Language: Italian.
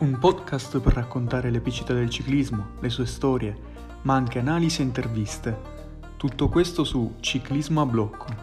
Un podcast per raccontare l'epicità del ciclismo, le sue storie, ma anche analisi e interviste. Tutto questo su Ciclismo a blocco.